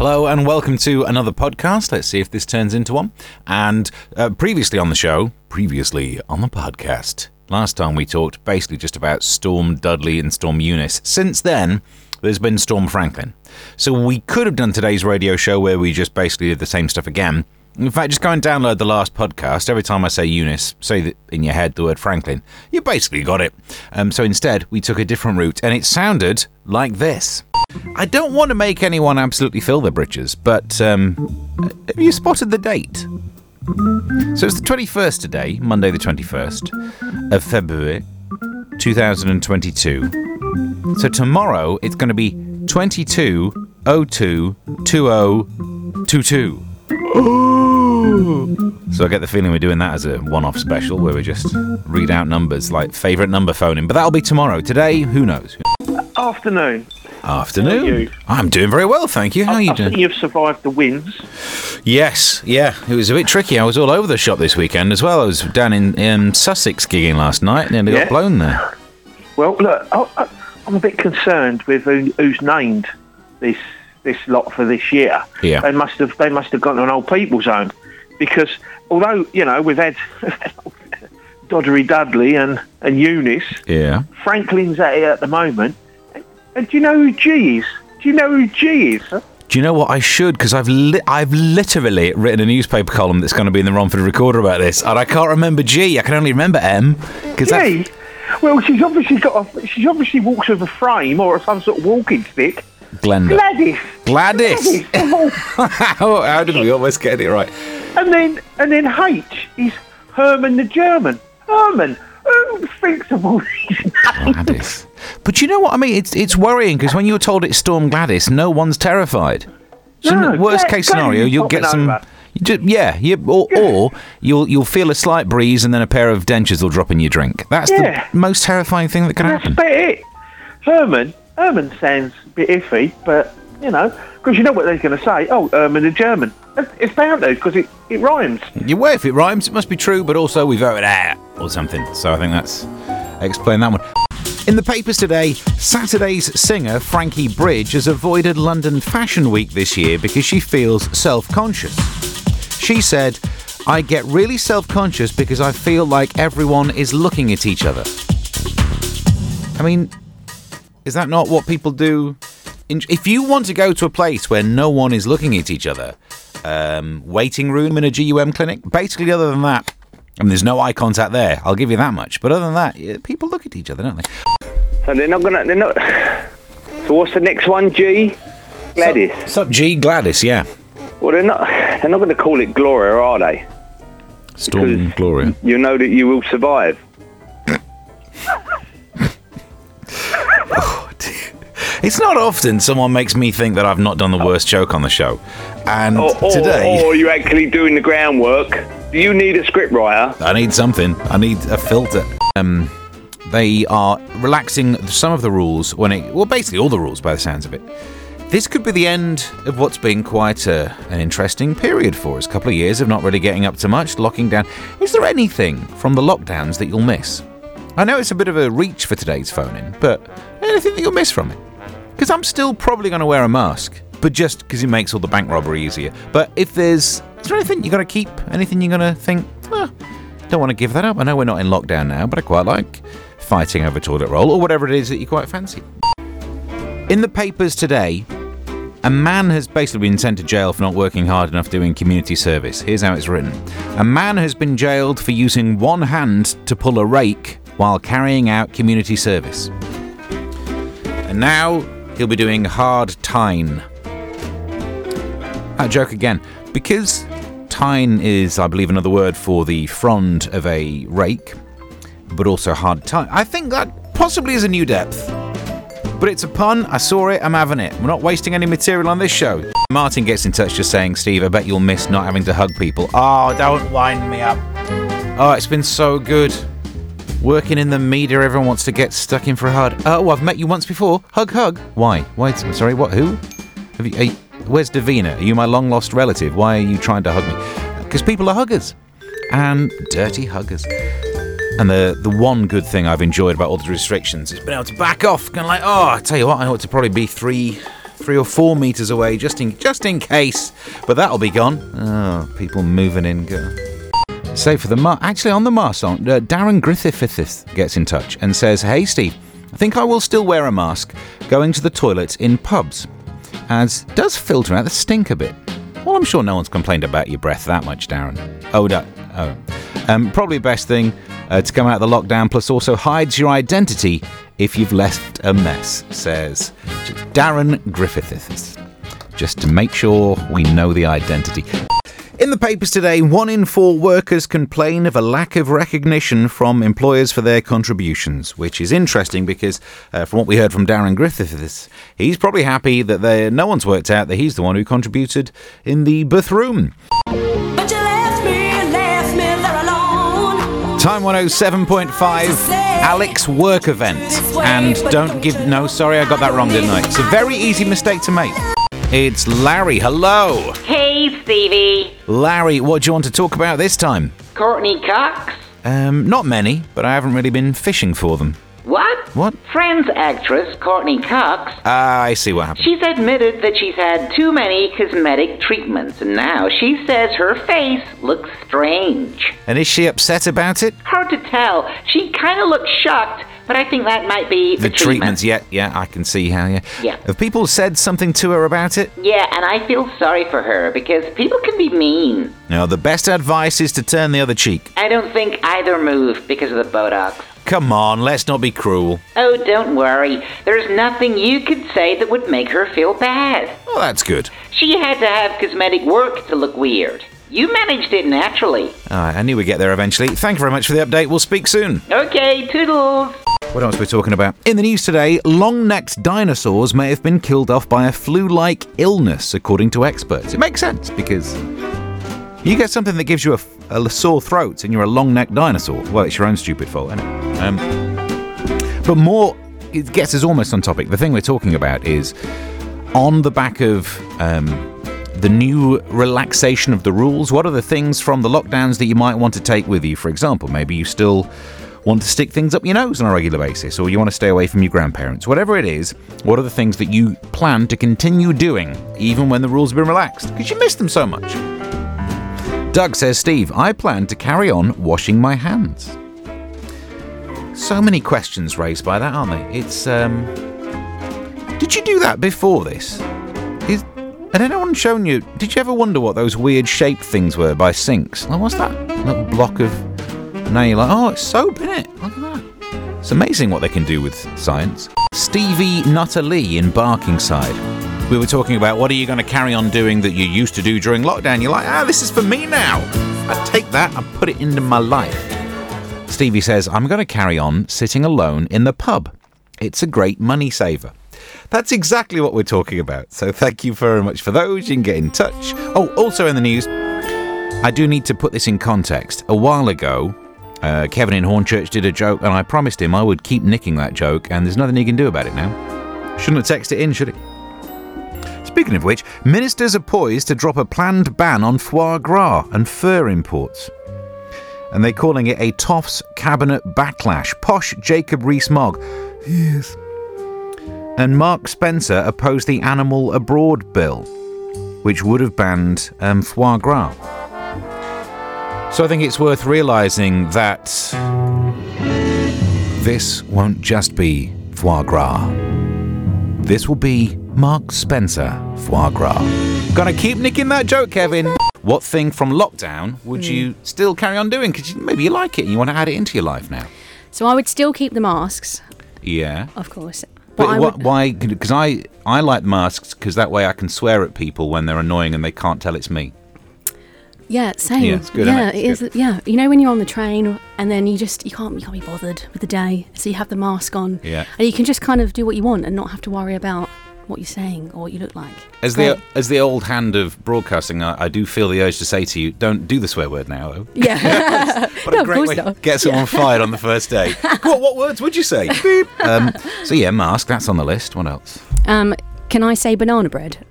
Hello and welcome to another podcast. Let's see if this turns into one. And uh, previously on the show, previously on the podcast, last time we talked basically just about Storm Dudley and Storm Eunice. Since then, there's been Storm Franklin. So we could have done today's radio show where we just basically did the same stuff again. In fact, just go and download the last podcast. Every time I say Eunice, say in your head the word Franklin. You basically got it. Um, so instead, we took a different route, and it sounded like this. I don't want to make anyone absolutely fill their britches, but um, have you spotted the date? So it's the 21st today, Monday the 21st of February 2022. So tomorrow it's going to be 22022022. So I get the feeling we're doing that as a one-off special where we just read out numbers like favourite number phoning. But that'll be tomorrow. Today, who knows? Afternoon. Afternoon. How are you? I'm doing very well, thank you. How are you I think doing? you've survived the winds. Yes, yeah. It was a bit tricky. I was all over the shop this weekend as well. I was down in um, Sussex gigging last night and nearly Yeah. got blown there. Well, look, I, I'm a bit concerned with who, who's named this this lot for this year. Yeah. They must have they must have gone to an old people's home because although you know we've had Doddery Dudley and and Eunice, Yeah. Franklin's at it at the moment. And do you know who G is? Do you know who G is? Do you know what I should? Because I've li- I've literally written a newspaper column that's going to be in the Romford Recorder about this, and I can't remember G. I can only remember M. Because G. Well, she's obviously got a, she obviously walks with a frame or some sort of walking stick. Glenda. Gladys. Gladys. Gladys. how, oh, how did we almost get it right? And then and then H is Herman the German. Herman. Who thinks of all these? Gladys. But you know what I mean? It's it's worrying because when you were told it's Storm Gladys, no one's terrified. So No, worst case scenario, you'll get some. over. you ju- yeah, you, or, or you'll you'll feel a slight breeze and then a pair of dentures will drop in your drink. That's Yeah. the most terrifying thing that can happen. That's happen. about it. Herman. Herman sounds a bit iffy, but you know, because you know what they're going to say. Oh, Herman the German. It's bound to because it, it rhymes. Yeah, well, if it rhymes, it must be true, but also we voted out or something. So I think that's explain that one. In the papers today, Saturday's singer Frankie Bridge has avoided London Fashion Week this year because she feels self-conscious. She said, "I get really self-conscious because I feel like everyone is looking at each other." I mean, is that not what people do? If you want to go to a place where no one is looking at each other, um, waiting room in a GUM clinic, basically, other than that, I mean, there's no eye contact there. I'll give you that much. But other than that, people look at each other, don't they? So they're not gonna. They're not. So what's the next one? G. Gladys. What's up, G Gladys? Yeah, Well, they're not. They're not going to call it Gloria, are they? Storm Because- Gloria. You know that you will survive. It's not often someone makes me think that I've not done the worst joke on the show, and Or, or, today or you're actually doing the groundwork. Do you need a scriptwriter? I need something. I need a filter. Um, they are relaxing some of the rules when it. Well, basically all the rules by the sounds of it. This could be the end of what's been quite a, an interesting period for us. A couple of years of not really getting up to much, locking down. Is there anything from the lockdowns that you'll miss? I know it's a bit of a reach for today's phone in, but anything that you'll miss from it? Because I'm still probably going to wear a mask, but just because it makes all the bank robbery easier. But if there's. Is there anything you're going to keep? Anything you're going to think, "Ah, don't want to give that up? I know we're not in lockdown now, but I quite like fighting over toilet roll or whatever it is that you quite fancy. In the papers today, a man has basically been sent to jail for not working hard enough doing community service. Here's how it's written A man has been jailed for using one hand to pull a rake while carrying out community service. And now he'll be doing hard tine. That joke again. Because tine is, I believe, another word for the frond of a rake, but also hard time. I think that possibly is a new depth. But it's a pun. I saw it. I'm having it. We're not wasting any material on this show. Martin gets in touch just saying, Steve, I bet you'll miss not having to hug people. Oh, don't wind me up. Oh, it's been so good. Working in the media, everyone wants to get stuck in for a hug. Oh, I've met you once before. Hug, hug. Why? Why? Sorry, what? Who? Have you, you, where's Davina? Are you my long lost relative? Why are you trying to hug me? Because people are huggers. And dirty huggers. And the the one good thing I've enjoyed about all the restrictions is being able to back off. Kind of like, oh, I tell you what, I ought to probably be three three or four meters away, just in just in case. But that'll be gone. Oh, people moving in. Go. For the Mar- actually on the Mars song, uh, Darren Griffiths gets in touch and says, "Hey Steve, I think I will still wear a mask going to the toilets in pubs, as does filter out the stink a bit. Well, I'm sure no one's complained about your breath that much, Darren. Oh, no, oh. Um, probably best thing uh, to come out of the lockdown. Plus, also hides your identity if you've left a mess," says Darren Griffiths. Just to make sure we know the identity. In the papers today, one in four workers complain of a lack of recognition from employers for their contributions, which is interesting because, uh, from what we heard from Darren Griffiths, he's probably happy that no one's worked out that he's the one who contributed in the birth Time 107.5, Alex Work Event. And don't give. No, sorry, I got that wrong, didn't I? It's a very easy mistake to make. It's Larry. Hello. Hey, Stevie. Larry, what do you want to talk about this time? Courteney Cox? Um, not many, but I haven't really been fishing for them. What? What? Friends actress Courteney Cox. Ah, I see what happened. She's admitted that she's had too many cosmetic treatments, and now she says her face looks strange. And is she upset about it? Hard to tell. She kind of looks shocked, but I think that might be the, The treatments, yeah, yeah, I can see how, yeah. Yeah. Have people said something to her about it? Yeah, and I feel sorry for her because people can be mean. No, the best advice is to turn the other cheek. I don't think either move because of the Botox. Come on, let's not be cruel. Oh, don't worry. There's nothing you could say that would make her feel bad. Oh, that's good. She had to have cosmetic work to look weird. You managed it naturally. All right, I knew we'd get there eventually. Thank you very much for the update. We'll speak soon. Okay, toodles. What else are we talking about? In the news today, long necked dinosaurs may have been killed off by a flu like illness, according to experts. It makes sense because you get something that gives you a, a sore throat and you're a long necked dinosaur. Well, it's your own stupid fault, isn't it? Um, but more, it gets us almost on topic. The thing we're talking about is on the back of um, the new relaxation of the rules. What are the things from the lockdowns that you might want to take with you? For example, maybe you still want to stick things up your nose on a regular basis, or you want to stay away from your grandparents. Whatever it is, what are the things that you plan to continue doing even when the rules have been relaxed? Because you miss them so much. Doug says, Steve, I plan to carry on washing my hands. So many questions raised by that, aren't they? It's, um. Did you do that before this? Is, had anyone shown you? Did you ever wonder what those weird shaped things were by sinks? Like, what's that little block of. Now you're like, oh, it's soap, isn't it? Look at that. It's amazing what they can do with science. Stevie Nutter Lee in Barkingside. We were talking about what are you going to carry on doing that you used to do during lockdown. You're like, ah, this is for me now. I take that and put it into my life. Stevie says, I'm going to carry on sitting alone in the pub. It's a great money saver. That's exactly what we're talking about. So thank you very much for those. You can get in touch. Oh, also in the news, I do need to put this in context. A while ago, uh, Kevin in Hornchurch did a joke, and I promised him I would keep nicking that joke, and there's nothing he can do about it now. Shouldn't have texted it in, should he? Speaking of which, ministers are poised to drop a planned ban on foie gras and fur imports. And they're calling it a Toffs cabinet backlash. Posh Jacob Rees-Mogg. Yes. And Mark Spencer opposed the Animal Abroad bill, which would have banned um, foie gras. So I think it's worth realizing that this won't just be foie gras. This will be Mark Spencer foie gras. Gonna keep nicking that joke, Kevin. What thing from lockdown would you hmm. still carry on doing? Because maybe you like it and you want to add it into your life now. So I would still keep the masks, Yeah. of course. But But I would, why? Because I, I like masks because that way I can swear at people when they're annoying and they can't tell it's me. yeah, same. Yeah, it's good, isn't Yeah, it? it It's is. Yeah, you know when you're on the train and then you just you can't you can't be bothered with the day, so you have the mask on. Yeah. and you can just kind of do what you want and not have to worry about what you're saying or what you look like. As Great. the as the old hand of broadcasting, I, I do feel the urge to say to you, don't do the swear word now. though." yeah, What No, a of great course way to not. get someone fired on the first day. what, what words would you say? Beep. Um, so yeah, mask. That's on the list. What else? um, can I say banana bread?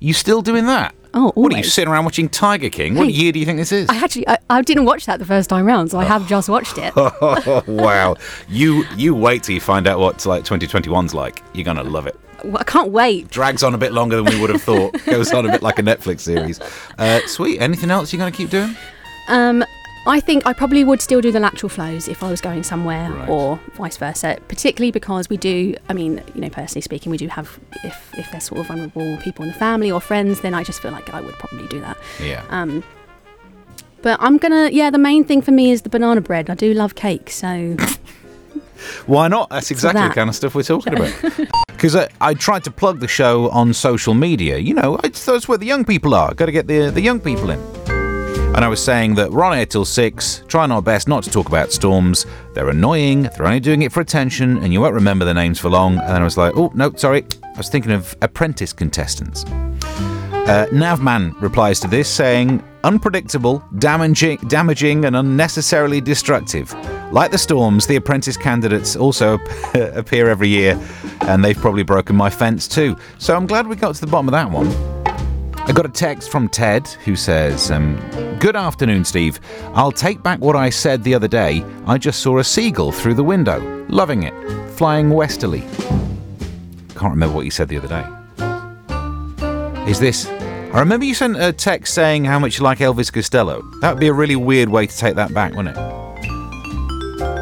You still doing that? Oh, What are you sitting around watching Tiger King? What year do you think this is? I actually I, I didn't watch that the first time round, so I have just watched it. oh wow! You you wait till you find out what like 2021's like. You're gonna love it. I can't wait. Drags on a bit longer than we would have thought. Goes on a bit like a Netflix series. Uh, sweet. Anything else you're going to keep doing? Um, I think I probably would still do the lateral flows if I was going somewhere, Right. or vice versa. Particularly because we do. I mean, you know, personally speaking, we do have if if there's sort of vulnerable people in the family or friends, then I just feel like I would probably do that. Yeah. Um, but I'm gonna. Yeah, the main thing for me is the banana bread. I do love cake, so Why not? That's exactly the kind of stuff we're talking about. Because I, I tried to plug the show on social media. You know, that's where the young people are. Got to get the the young people in. And I was saying that we're on air till six, trying our best not to talk about storms. They're annoying, they're only doing it for attention, and you won't remember their names for long. And then I was like, oh, no, sorry. I was thinking of apprentice contestants. Uh, Navman replies to this saying, unpredictable, damaging, damaging, and unnecessarily destructive. Like the storms, the apprentice candidates also appear every year, and they've probably broken my fence too. So I'm glad we got to the bottom of that one. I got a text from Ted who says, um, Good afternoon, Steve. I'll take back what I said the other day. I just saw a seagull through the window. Loving it. Flying westerly. Can't remember what you said the other day. Is this. I remember you sent a text saying how much you like Elvis Costello. That would be a really weird way to take that back, wouldn't it?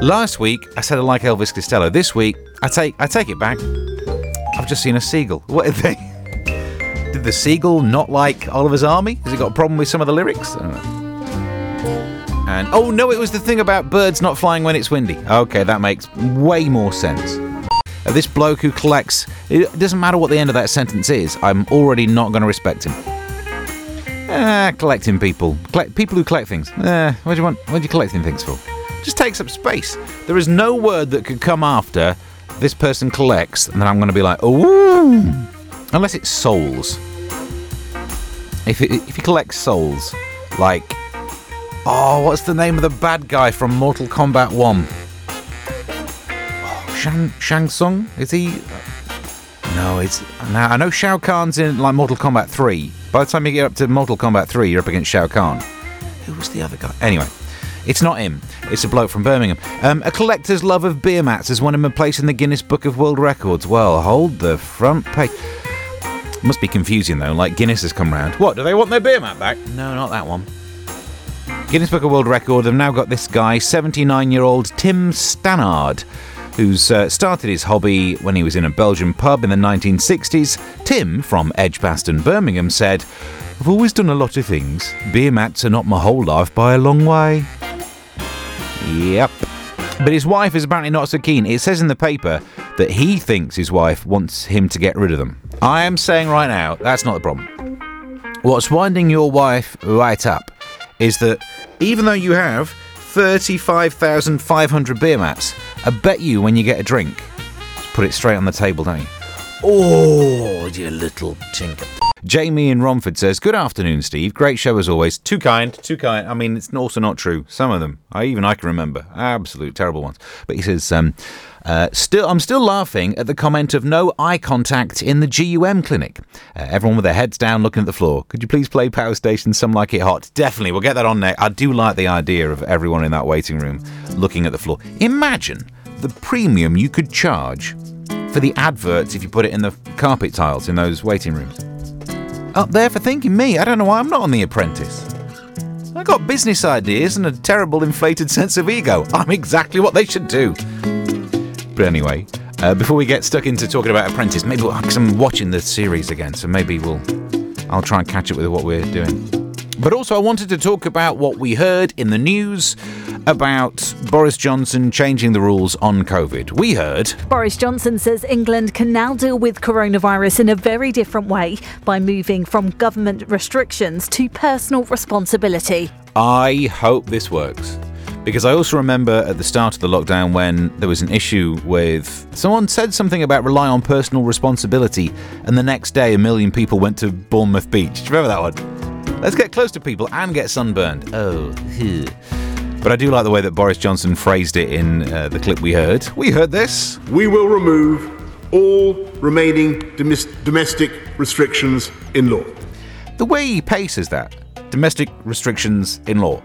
Last week I said I like Elvis Costello. This week I take I take it back. I've just seen a seagull. What did they? Did the seagull not like Oliver's Army? Has he got a problem with some of the lyrics? And oh no, it was the thing about birds not flying when it's windy. Okay, that makes way more sense. Uh, this bloke who collects, it doesn't matter what the end of that sentence is. I'm already not going to respect him. Ah, collecting people, people who collect things. Eh, what do you want? What are you collecting things for? Just takes up space. There is no word that could come after this person collects, and then I'm going to be like, ooh, unless it's souls. If it, if he collects souls, like, oh, what's the name of the bad guy from Mortal Kombat One? Oh, Shang Shang Tsung? Is he? No, it's now I know Shao Kahn's in like Mortal Kombat 3. By the time you get up to Mortal Kombat 3, you're up against Shao Kahn. Who was the other guy? Anyway, it's not him. It's a bloke from Birmingham. Um, a collector's love of beer mats has won him a place in the Guinness Book of World Records. Well, hold the front page. Must be confusing though. Like Guinness has come round. What? Do they want their beer mat back? No, not that one. Guinness Book of World Record have now got this guy, 79-year-old Tim Stannard, who's uh, started his hobby when he was in a Belgian pub in the 1960s. Tim, from Edgbaston, Birmingham, said, I've always done a lot of things. Beer mats are not my whole life by a long way. Yep. But his wife is apparently not so keen. It says in the paper that he thinks his wife wants him to get rid of them. I am saying right now, that's not the problem. What's winding your wife right up is that even though you have 35,500 beer mats, I bet you when you get a drink, put it straight on the table, don't you? Oh, you little tinker. Jamie in Romford says, Good afternoon, Steve. Great show as always. Too kind, too kind. I mean, it's also not true. Some of them, I even I can remember. Absolute terrible ones. But he says, um, uh, still, I'm still laughing at the comment of no eye contact in the GUM clinic. Uh, everyone with their heads down looking at the floor. Could you please play Power Station Some Like It Hot? Definitely, we'll get that on there. I do like the idea of everyone in that waiting room looking at the floor. Imagine the premium you could charge for the adverts if you put it in the carpet tiles in those waiting rooms. Up there for thinking me. I don't know why I'm not on The Apprentice. I got business ideas and a terrible inflated sense of ego. I'm exactly what they should do. But anyway, uh, before we get stuck into talking about Apprentice, maybe we'll, cause I'm watching the series again, so maybe we'll, I'll try and catch up with what we're doing. But also, I wanted to talk about what we heard in the news about Boris Johnson changing the rules on COVID. We heard Boris Johnson says England can now deal with coronavirus in a very different way by moving from government restrictions to personal responsibility. I hope this works. Because I also remember at the start of the lockdown when there was an issue with someone said something about rely on personal responsibility, and the next day a million people went to Bournemouth Beach. Do you remember that one? Let's get close to people and get sunburned. Oh, but I do like the way that Boris Johnson phrased it in uh, the clip we heard. We heard this. We will remove all remaining domestic restrictions in law. The way he paces that, domestic restrictions in law,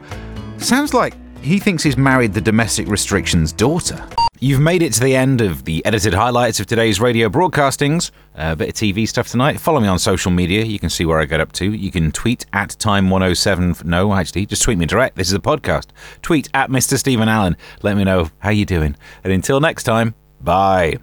sounds like he thinks he's married the domestic restrictions daughter. You've made it to the end of the edited highlights of today's radio broadcastings. A bit of TV stuff tonight. Follow me on social media. You can see where I get up to. You can tweet at time107. No, actually, just tweet me direct. This is a podcast. Tweet at Mr. Stephen Allen. Let me know how you're doing. And until next time, bye.